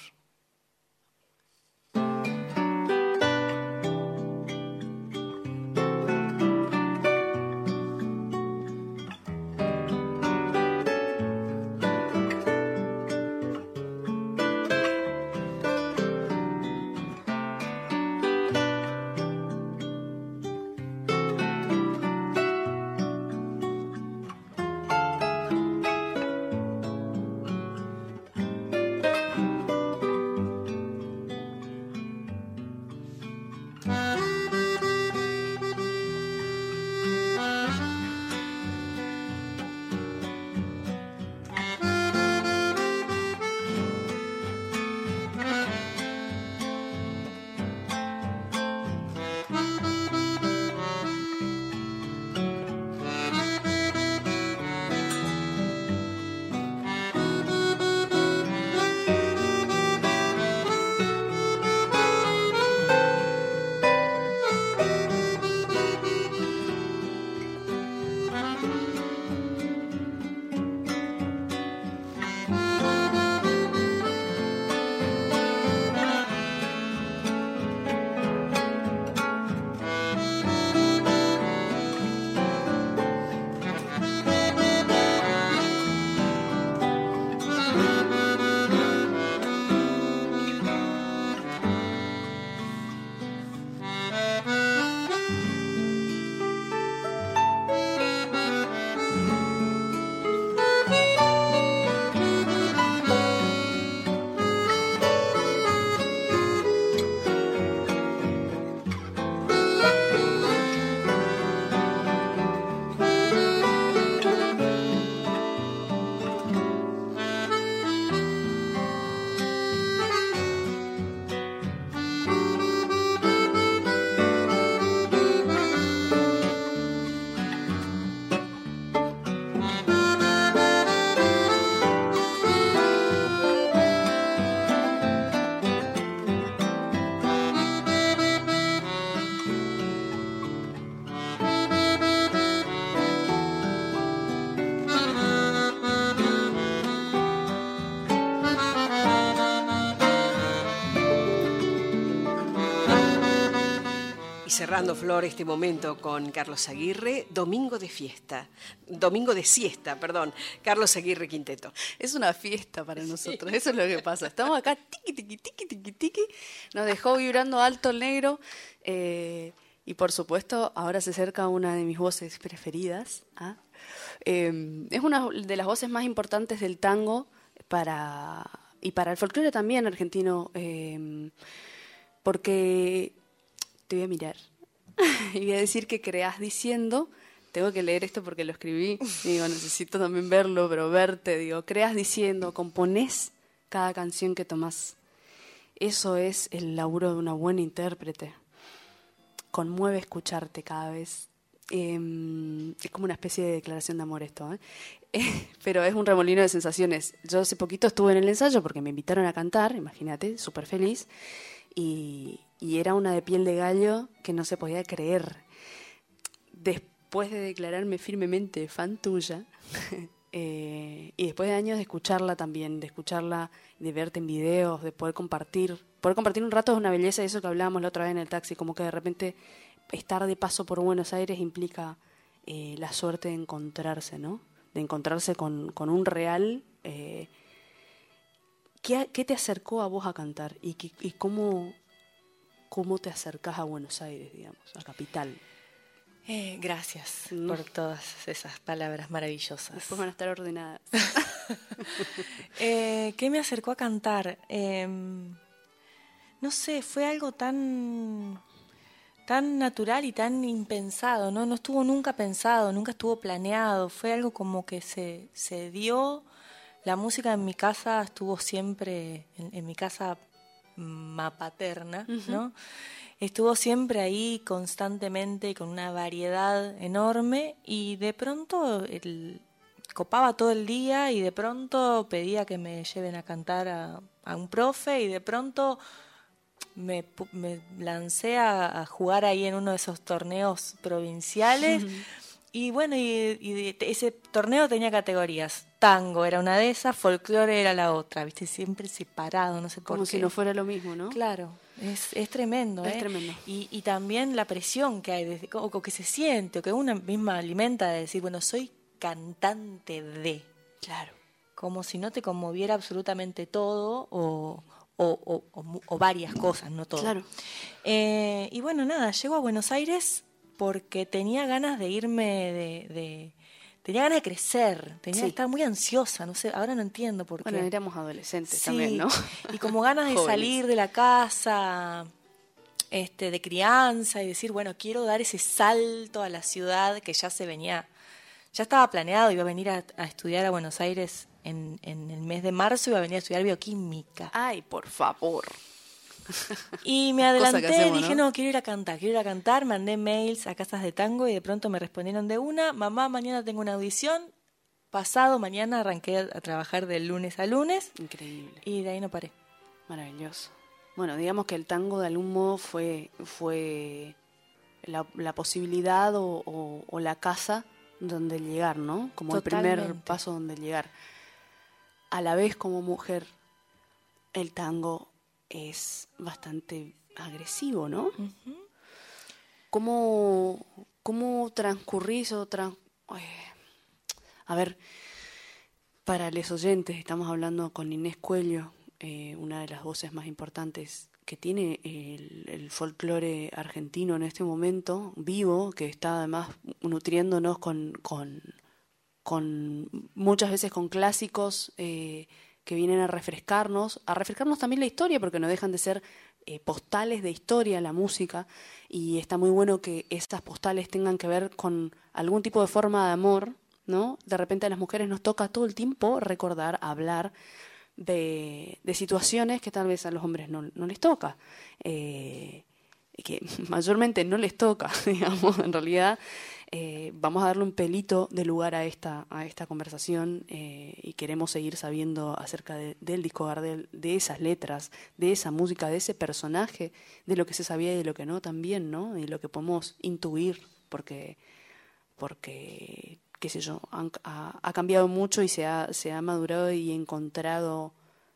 Speaker 3: Cerrando, Flor, este momento con Carlos Aguirre, Domingo de Fiesta. Domingo de Siesta, perdón. Carlos Aguirre Quinteto.
Speaker 2: Es una fiesta para nosotros, eso es lo que pasa. Estamos acá, tiqui, tiqui, tiqui, tiqui, tiqui. Nos dejó vibrando alto el negro. eh, y por supuesto, ahora se acerca una de mis voces preferidas. ¿ah? Eh, es una de las voces más importantes del tango para y para el folclore también argentino. eh, porque te voy a mirar y voy a decir que creas diciendo, tengo que leer esto porque lo escribí, digo, necesito también verlo, pero verte, digo, creas diciendo, componés cada canción que tomás. Eso es el laburo de una buena intérprete. Conmueve escucharte cada vez. Eh, es como una especie de declaración de amor esto, ¿eh? Eh, pero es un remolino de sensaciones. Yo hace poquito estuve en el ensayo porque me invitaron a cantar, imagínate, súper feliz, y, y era una de piel de gallo que no se podía creer. Después de declararme firmemente fan tuya, eh, y después de años de escucharla también, de escucharla, de verte en videos, de poder compartir, poder compartir un rato es una belleza, eso que hablábamos la otra vez en el taxi, como que de repente estar de paso por Buenos Aires implica eh, la suerte de encontrarse, ¿no? De encontrarse con, con un real... eh, ¿qué, ¿Qué te acercó a vos a cantar? ¿Y, y cómo, cómo te acercás a Buenos Aires, digamos, a Capital?
Speaker 6: Eh, gracias por todas esas palabras maravillosas.
Speaker 2: Después van a estar ordenadas.
Speaker 6: Eh, ¿Qué me acercó a cantar? Em, no sé, fue algo tan, tan natural y tan impensado, ¿no? No estuvo nunca pensado, nunca estuvo planeado, fue algo como que se, se dio. La música en mi casa estuvo siempre, en, en mi casa ma paterna, ¿no? Estuvo siempre ahí constantemente con una variedad enorme y de pronto el, copaba todo el día y de pronto pedía que me lleven a cantar a, a un profe y de pronto me, lancé a, a jugar ahí en uno de esos torneos provinciales y bueno, y, ese torneo tenía categorías. Tango era una de esas, folclore era la otra, viste, siempre separado, no sé por
Speaker 2: Como
Speaker 6: qué.
Speaker 2: si no fuera lo mismo, ¿no?
Speaker 6: Claro, es, es tremendo.
Speaker 2: Es
Speaker 6: ¿eh?
Speaker 2: tremendo.
Speaker 6: Y, y también la presión que hay, desde, o, o que se siente, o que una misma alimenta de decir, bueno, soy cantante de.
Speaker 2: Claro.
Speaker 6: Como si no te conmoviera absolutamente todo o, o, o- o mu- o varias cosas, no todo.
Speaker 2: Claro.
Speaker 6: Eh, y bueno, nada, llego a Buenos Aires porque tenía ganas de irme de... de- tenía ganas de crecer, tenía
Speaker 2: Sí.
Speaker 6: estar muy ansiosa, no sé, ahora no entiendo por qué.
Speaker 2: Bueno, éramos adolescentes
Speaker 6: Sí,
Speaker 2: también, ¿no?
Speaker 6: Y como ganas de salir de la casa, este, de crianza y decir, bueno, quiero dar ese salto a la ciudad que ya se venía, ya estaba planeado, iba a venir a, a estudiar a Buenos Aires en, en el mes de marzo, iba a venir a estudiar bioquímica.
Speaker 2: Ay, por favor.
Speaker 6: Y me adelanté,
Speaker 2: hacemos,
Speaker 6: dije,
Speaker 2: ¿no?
Speaker 6: no, quiero ir a cantar, quiero ir a cantar, mandé mails a casas de tango y de pronto me respondieron de una, mamá, mañana tengo una audición, pasado mañana arranqué a, trabajar de lunes a lunes
Speaker 2: Increíble.
Speaker 6: y de ahí no paré.
Speaker 2: Maravilloso. Bueno, digamos que el tango de algún modo fue, fue la, la posibilidad o, o- o la casa donde llegar, ¿no? Como el primer paso donde llegar. A la vez como mujer, el tango es bastante agresivo, ¿no? ¿Cómo, ¿Cómo transcurrís o tran- eh, A ver, para los oyentes, estamos hablando con Inés Cuello, eh, una de las voces más importantes que tiene el, el folclore argentino en este momento, vivo, que está además nutriéndonos con, con, con muchas veces con clásicos eh, que vienen a refrescarnos, a refrescarnos también la historia, porque no dejan de ser eh, postales de historia la música, y está muy bueno que estas postales tengan que ver con algún tipo de forma de amor, ¿no? De repente a las mujeres nos toca todo el tiempo recordar, hablar de, de situaciones que tal vez a los hombres no, no les toca. Eh, que mayormente no les toca, digamos, en realidad eh, vamos a darle un pelito de lugar a esta, a esta conversación eh, y queremos seguir sabiendo acerca de- del disco Gardel, de esas letras, de esa música, de ese personaje, de lo que se sabía y de lo que no también, ¿no? Y lo que podemos intuir, porque, porque qué sé yo, ha cambiado mucho y se ha, se ha madurado y encontrado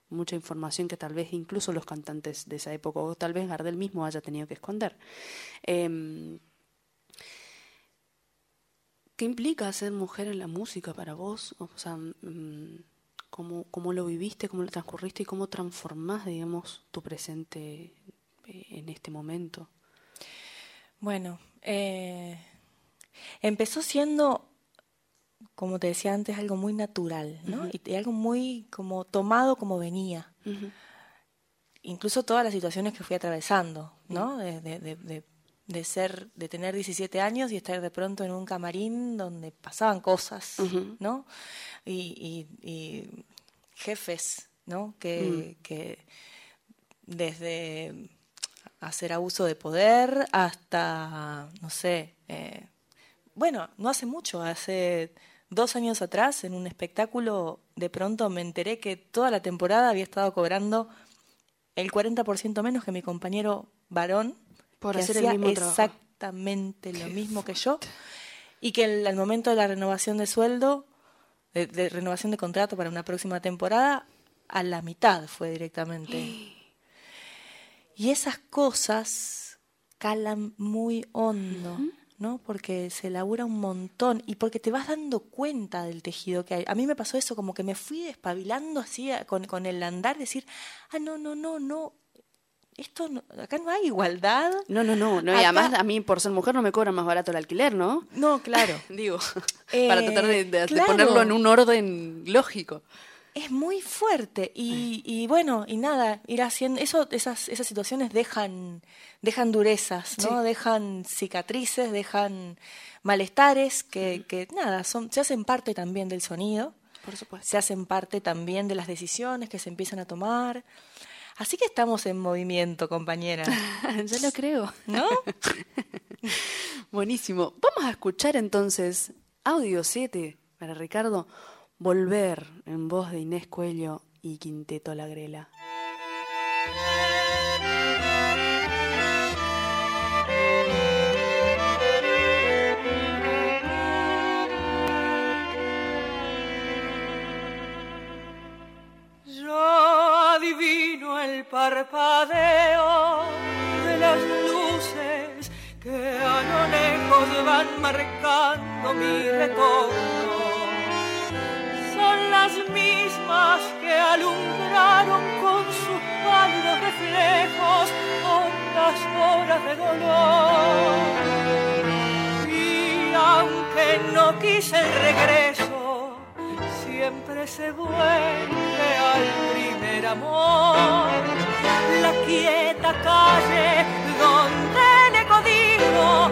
Speaker 2: mucha información que tal vez incluso los cantantes de esa época o tal vez Gardel mismo haya tenido que esconder. Em, ¿Qué implica ser mujer en la música para vos? O sea, mm, ¿cómo, cómo lo viviste, cómo lo transcurriste y cómo transformás, digamos, tu presente eh, en este momento?
Speaker 6: Bueno, eh, empezó siendo, como te decía antes, algo muy natural, ¿no? y, algo muy como tomado como venía. Incluso todas las situaciones que fui atravesando, ¿no? De, de, de, ser, de tener 17 años y estar de pronto en un camarín donde pasaban cosas, ¿no? Y, y, jefes, ¿no? Que, mm. que desde hacer abuso de poder hasta, no sé, eh, bueno, no hace mucho, hace dos años atrás, en un espectáculo, de pronto me enteré que toda la temporada había estado cobrando el 40% menos que mi compañero varón,
Speaker 2: por
Speaker 6: que
Speaker 2: hacer
Speaker 6: hacía
Speaker 2: el mismo
Speaker 6: exactamente lo mismo que yo, y que al momento de la renovación de sueldo, de renovación de contrato para una próxima temporada, a la mitad fue directamente. Y esas cosas calan muy hondo, ¿no? Porque se labura un montón y porque te vas dando cuenta del tejido que hay. A mí me pasó eso, como que me fui despabilando así con, con el andar, decir, ah, no, no, no, no, esto acá no hay igualdad.
Speaker 2: No, no, no, no. y además a mí por ser mujer no me cobran más barato el alquiler, ¿no?
Speaker 6: No, claro.
Speaker 2: Digo, para tratar de, ponerlo en un orden lógico
Speaker 6: es muy fuerte y, y, bueno y nada ir haciendo eso esas esas situaciones dejan dejan durezas no dejan cicatrices dejan malestares que, que nada son se hacen parte también del sonido
Speaker 2: por supuesto
Speaker 6: se hacen parte también de las decisiones que se empiezan a tomar así que estamos en movimiento compañera.
Speaker 2: Ya lo creo.
Speaker 6: No
Speaker 2: buenísimo. Vamos a escuchar entonces audio 7 para Ricardo Volver en voz de Inés Cuello y Quinteto La Grela.
Speaker 5: Parpadeo de las luces que a lo lejos van marcando mi retorno las mismas que alumbraron con sus pálidos reflejos hondas horas de dolor. Y aunque no quise el regreso, siempre se vuelve al primer amor. La quieta calle donde le codijo,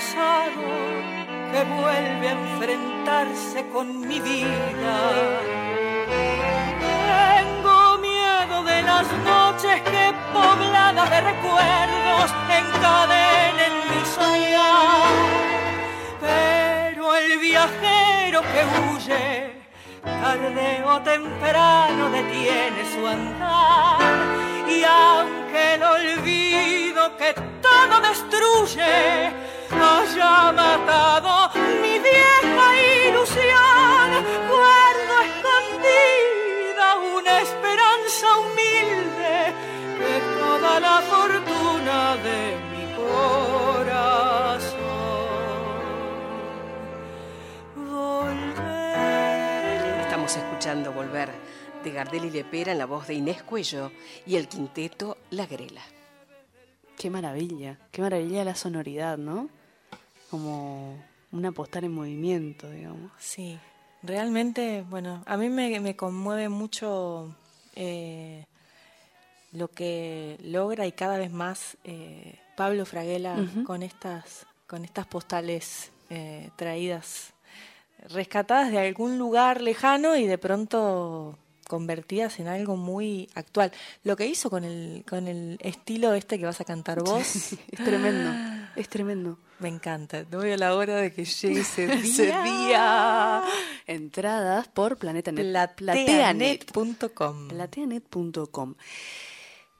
Speaker 5: que vuelve a enfrentarse con mi vida. Tengo miedo de las noches que pobladas de recuerdos encadenen mi soñar. Pero el viajero que huye, tarde o temprano detiene su andar. Y aunque el olvido que todo destruye, haya matado mi vieja ilusión. Guardo escondida
Speaker 3: una esperanza humilde de toda la fortuna de mi corazón. Volver. Estamos escuchando Volver de Gardel y Lepera en la voz de Inés Cuello y el quinteto La Grela.
Speaker 2: Qué maravilla, qué maravilla la sonoridad, ¿no? Como una postal en movimiento, digamos.
Speaker 6: Sí, realmente, bueno, a mí me, me conmueve mucho eh, lo que logra y cada vez más eh, Pablo Fraguela con estas con estas postales eh, traídas rescatadas de algún lugar lejano y de pronto convertidas en algo muy actual. Lo que hizo con el, con el estilo este que vas a cantar vos.
Speaker 2: es tremendo, es tremendo.
Speaker 6: Me encanta. No veo la hora de que llegue ese día.
Speaker 2: Entradas por Planetanet.
Speaker 6: Plateanet.com.
Speaker 2: Plateanet.com.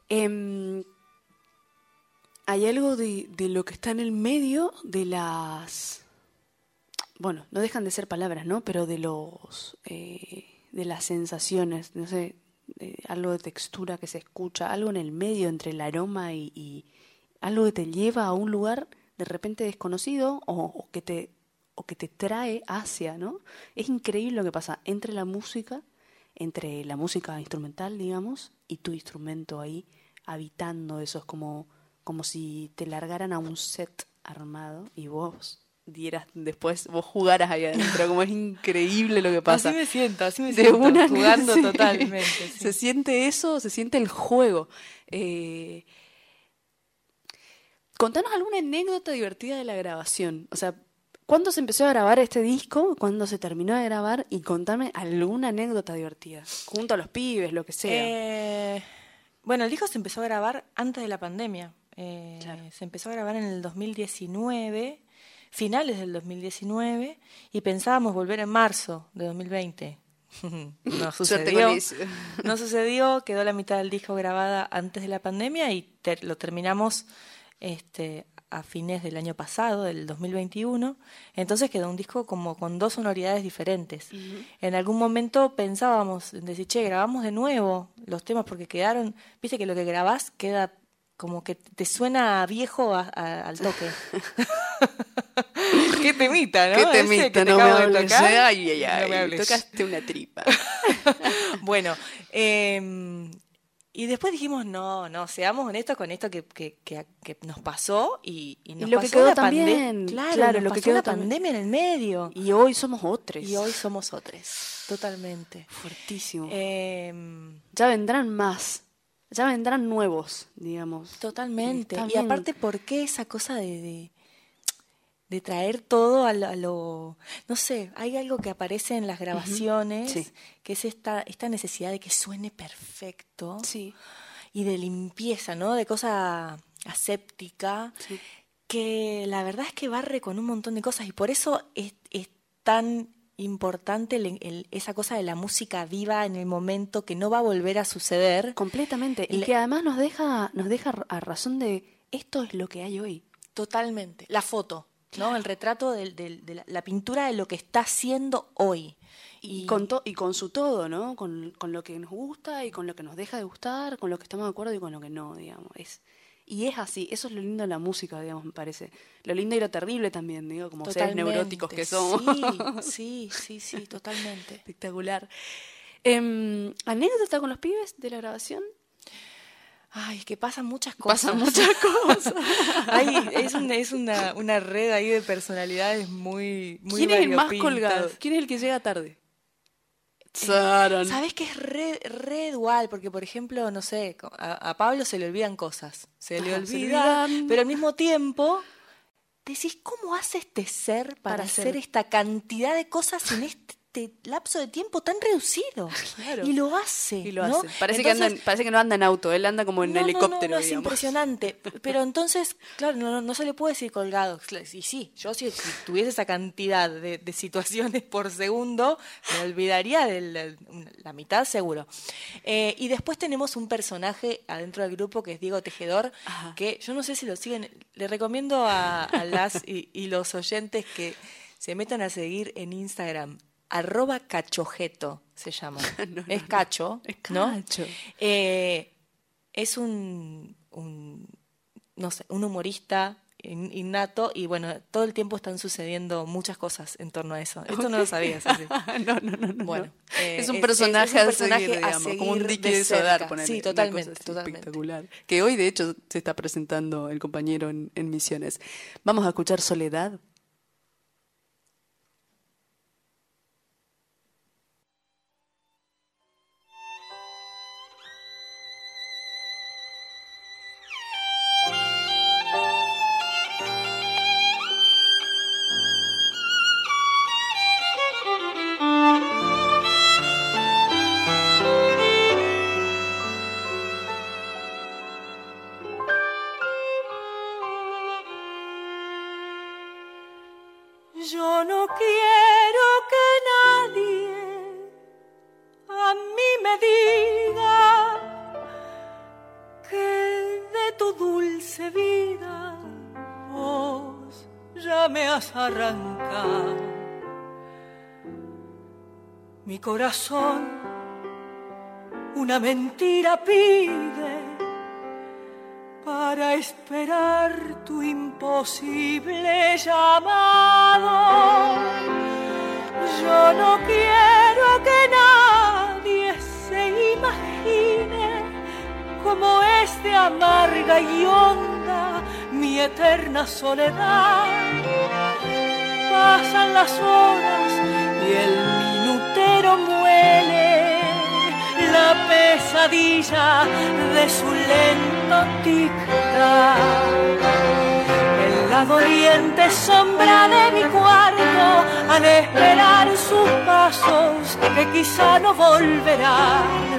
Speaker 2: Em, hay algo de, de lo que está en el medio de las bueno, no dejan de ser palabras, ¿no? Pero de los eh, de las sensaciones, no sé, algo de textura que se escucha, algo en el medio entre el aroma y, algo que te lleva a un lugar de repente desconocido o, que te o que te trae hacia, ¿no? Es increíble lo que pasa entre la música, entre la música instrumental, digamos, y tu instrumento ahí habitando eso, es como como si te largaran a un set armado y vos dieras después, vos jugaras ahí adentro, como es increíble lo que pasa.
Speaker 6: Así me siento, así me siento, jugando totalmente.
Speaker 2: Se siente eso, se siente el juego. Eh, contanos alguna anécdota divertida de la grabación, o sea, ¿cuándo se empezó a grabar este disco? ¿Cuándo se terminó de grabar? Y contame alguna anécdota divertida, junto a los pibes, lo que sea.
Speaker 6: Eh, bueno, el disco se empezó a grabar antes de la pandemia. Eh, se empezó a grabar en el 2019 finales del 2019 y pensábamos volver en marzo de 2020. no sucedió. no sucedió, quedó la mitad del disco grabada antes de la pandemia y lo terminamos este, a fines del año pasado, del 2021. Entonces quedó un disco como con dos sonoridades diferentes. En algún momento pensábamos en decir, che, grabamos de nuevo los temas porque quedaron, viste que lo que grabás queda como que te suena viejo al toque. Qué temita, ¿no?
Speaker 2: Qué temita, no, me hables. Ay, ay, ay, tocaste una tripa.
Speaker 6: bueno, eh, y después dijimos, no, no, seamos honestos con esto que, que, que, nos pasó y, y nos
Speaker 2: lo
Speaker 6: pasó
Speaker 2: que quedó también.
Speaker 6: Claro, claro lo que quedó la pandemia en el medio.
Speaker 2: Y hoy somos otros.
Speaker 6: Y hoy somos otros, totalmente.
Speaker 2: Fuertísimo.
Speaker 6: Eh,
Speaker 2: ya vendrán más ya vendrán nuevos, digamos.
Speaker 6: Totalmente. Y aparte, ¿por qué esa cosa de, de, traer todo a lo, No sé, hay algo que aparece en las grabaciones, que es esta, esta necesidad de que suene perfecto.
Speaker 2: Sí.
Speaker 6: Y de limpieza, ¿no? De cosa aséptica. Que la verdad es que barre con un montón de cosas y por eso es, es tan importante esa cosa de la música viva en el momento que no va a volver a suceder.
Speaker 2: Completamente. Y que además nos deja, nos deja a razón de esto es lo que hay hoy.
Speaker 6: Totalmente. La foto, ¿no? El retrato de, la, pintura de lo que está haciendo hoy.
Speaker 2: Y, con y con su todo, ¿no? Con, con lo que nos gusta y con lo que nos deja de gustar, con lo que estamos de acuerdo y con lo que no, digamos. Es, y es así, eso es lo lindo de la música, digamos, me parece. Lo lindo y lo terrible también, digo, como seres neuróticos que somos.
Speaker 6: Sí, sí, sí, totalmente.
Speaker 2: Espectacular. Eh, ¿Anécdota con los pibes de la grabación?
Speaker 6: Ay, que pasan muchas cosas.
Speaker 2: Pasan muchas cosas.
Speaker 6: es, una, es una, una, red ahí de personalidades muy, muy
Speaker 2: ¿Quién es el más colgado? ¿Quién es el que llega tarde?
Speaker 6: ¿Sabes que es re, re, dual? Porque, por ejemplo, no sé, a, Pablo se le olvidan cosas. Se le olvidan, pero al mismo tiempo decís, ¿cómo hace este ser para, hacer esta cantidad de cosas en este este lapso de tiempo tan reducido. Y lo hace.
Speaker 2: Y lo hace. Parece, que parece que no anda en auto, él anda como en helicóptero.
Speaker 6: No, es impresionante. Pero entonces, claro, no, se le puede decir colgado. Y sí, yo si, tuviese esa cantidad de, situaciones por segundo, me olvidaría de la, mitad seguro. Eh, y después tenemos un personaje adentro del grupo que es Diego Tejedor, que yo no sé si lo siguen. Le recomiendo a, las y los oyentes que se metan a seguir en Instagram arroba cachojeto se llama. es cacho, ¿no? Eh, es un, un, no sé, un humorista in- innato y bueno, todo el tiempo están sucediendo muchas cosas en torno a eso. Esto no lo sabías. así.
Speaker 2: no, no, no, no.
Speaker 6: Bueno,
Speaker 2: no.
Speaker 6: eh,
Speaker 2: es un
Speaker 6: es-
Speaker 2: personaje,
Speaker 6: es un
Speaker 2: a
Speaker 6: personaje a
Speaker 2: como un dique
Speaker 6: de
Speaker 2: de sodar, ponele,
Speaker 6: Sí, totalmente, totalmente.
Speaker 2: espectacular. Que hoy, de hecho, se está presentando el compañero en, en Misiones. Vamos a escuchar Soledad.
Speaker 5: Has arrancado. Mi corazón una mentira pide para esperar tu imposible llamado. Yo no quiero que nadie se imagine cómo es de amarga y honda mi eterna soledad. Pasan las horas y el minutero muele la pesadilla de su lento tic-tac. En la doliente sombra de mi cuarto, al esperar sus pasos que quizá no volverán.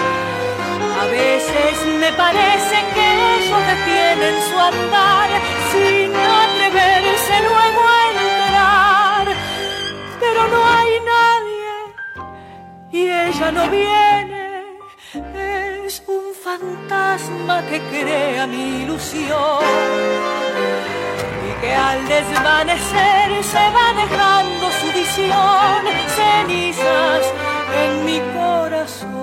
Speaker 5: A veces me parece que ellos detienen su andar sin y ella no viene. Es un fantasma que crea mi ilusión y que al desvanecer se va dejando su visión, cenizas en mi corazón.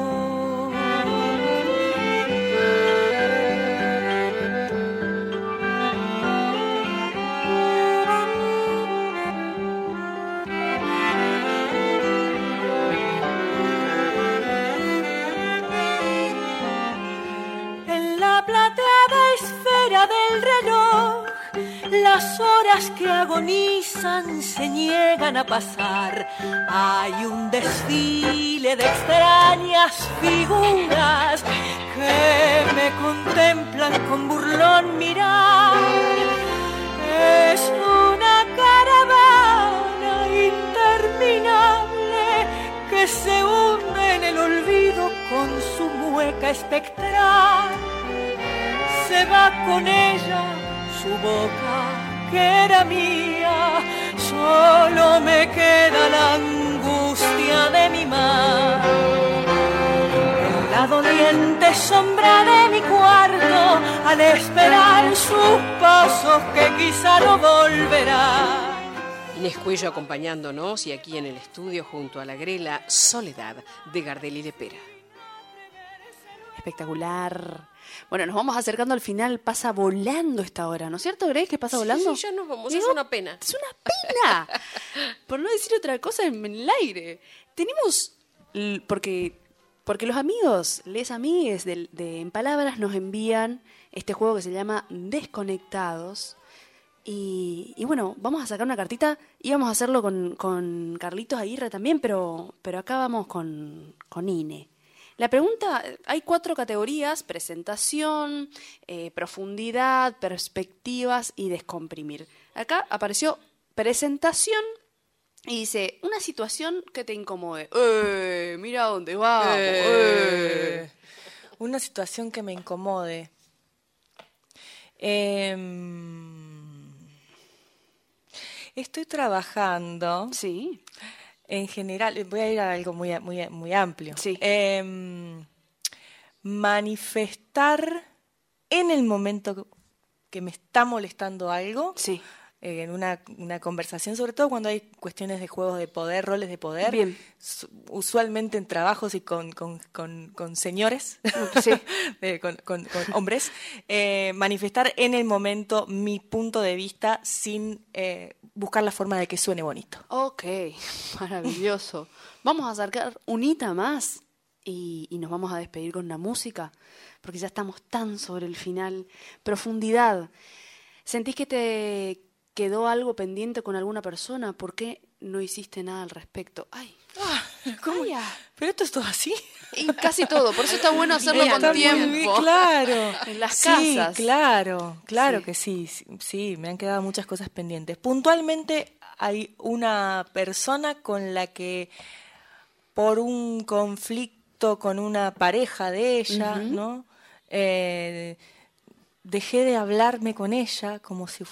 Speaker 5: Que agonizan se niegan a pasar. Hay un desfile de extrañas figuras que me contemplan con burlón mirar. Es una caravana interminable que se hunde en el olvido con su mueca espectral. Se va con ella su boca que era mía, solo me queda la angustia de mi mar. En la doliente sombra de mi cuarto, al esperar sus pasos que quizá no volverán.
Speaker 3: Inés Cuello acompañándonos y aquí en el estudio junto a la grela Soledad de Gardel y Lepera.
Speaker 2: Espectacular. Bueno, nos vamos acercando al final. Pasa volando esta hora, ¿no es cierto, Grace? Que pasa volando.
Speaker 3: Sí, ya nos vamos, es una pena.
Speaker 2: Es una pena. Por no decir otra cosa en el aire. Tenemos. Porque, porque los amigos, les amigues de, de En Palabras nos envían este juego que se llama Desconectados. Y, y bueno, vamos a sacar una cartita y vamos a hacerlo con, con Carlitos Aguirre también, pero, pero acá vamos con, con Ine. La pregunta, hay cuatro categorías, presentación, eh, profundidad, perspectivas y descomprimir. Acá apareció presentación y dice, una situación que te incomode. ¡Eh! Mira dónde vamos. eh.
Speaker 6: Una situación que me incomode. Em, estoy trabajando.
Speaker 2: Sí.
Speaker 6: En general, voy a ir a algo muy, muy, muy amplio.
Speaker 2: Sí.
Speaker 6: Em, manifestar en el momento que me está molestando algo
Speaker 2: Sí.
Speaker 6: Eh, en una, una, conversación, sobre todo cuando hay cuestiones de juegos de poder, roles de poder,
Speaker 2: Bien.
Speaker 6: usualmente en trabajos y con, con, con, señores,
Speaker 2: sí.
Speaker 6: eh, con, hombres, eh, manifestar en el momento mi punto de vista sin eh, buscar la forma de que suene bonito.
Speaker 2: Ok, maravilloso. Vamos a acercar unita más y, y nos vamos a despedir con una música, porque ya estamos tan sobre el final. Profundidad. ¿Sentís que te quedó algo pendiente con alguna persona, ¿por qué no hiciste nada al respecto? Ay,
Speaker 6: ah, ¿cómo? Pero esto es todo así.
Speaker 2: Y casi todo, por eso está bueno hacerlo con tiempo.
Speaker 6: claro.
Speaker 2: En las
Speaker 6: sí,
Speaker 2: casas.
Speaker 6: Claro, claro que sí, sí, me han quedado muchas cosas pendientes. Puntualmente hay una persona con la que por un conflicto con una pareja de ella, ¿no? Eh, dejé de hablarme con ella como si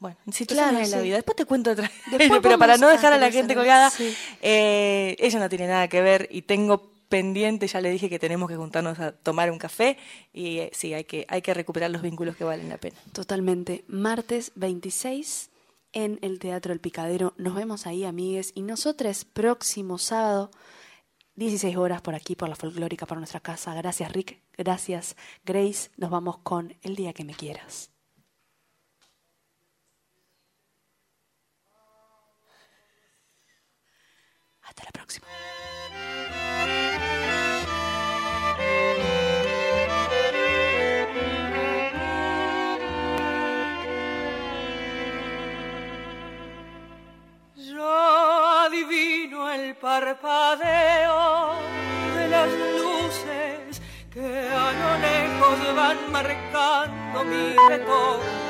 Speaker 6: bueno, situaciones claro, en la vida. Después te cuento otra. pero para no dejar a, la gente colgada, eh, ella no tiene nada que ver y tengo pendiente, ya le dije que tenemos que juntarnos a tomar un café y eh, sí, hay que, hay que recuperar los vínculos que valen la pena.
Speaker 2: Totalmente. Martes 26 en el Teatro El Picadero. Nos vemos ahí, amigues. Y nosotros, próximo sábado, 16 horas por aquí, por la folclórica, para nuestra casa. Gracias, Rick. Gracias, Grace. Nos vamos con El Día que Me Quieras. Hasta la próxima.
Speaker 5: Yo adivino el parpadeo de las luces que a lo lejos van marcando mi retorno.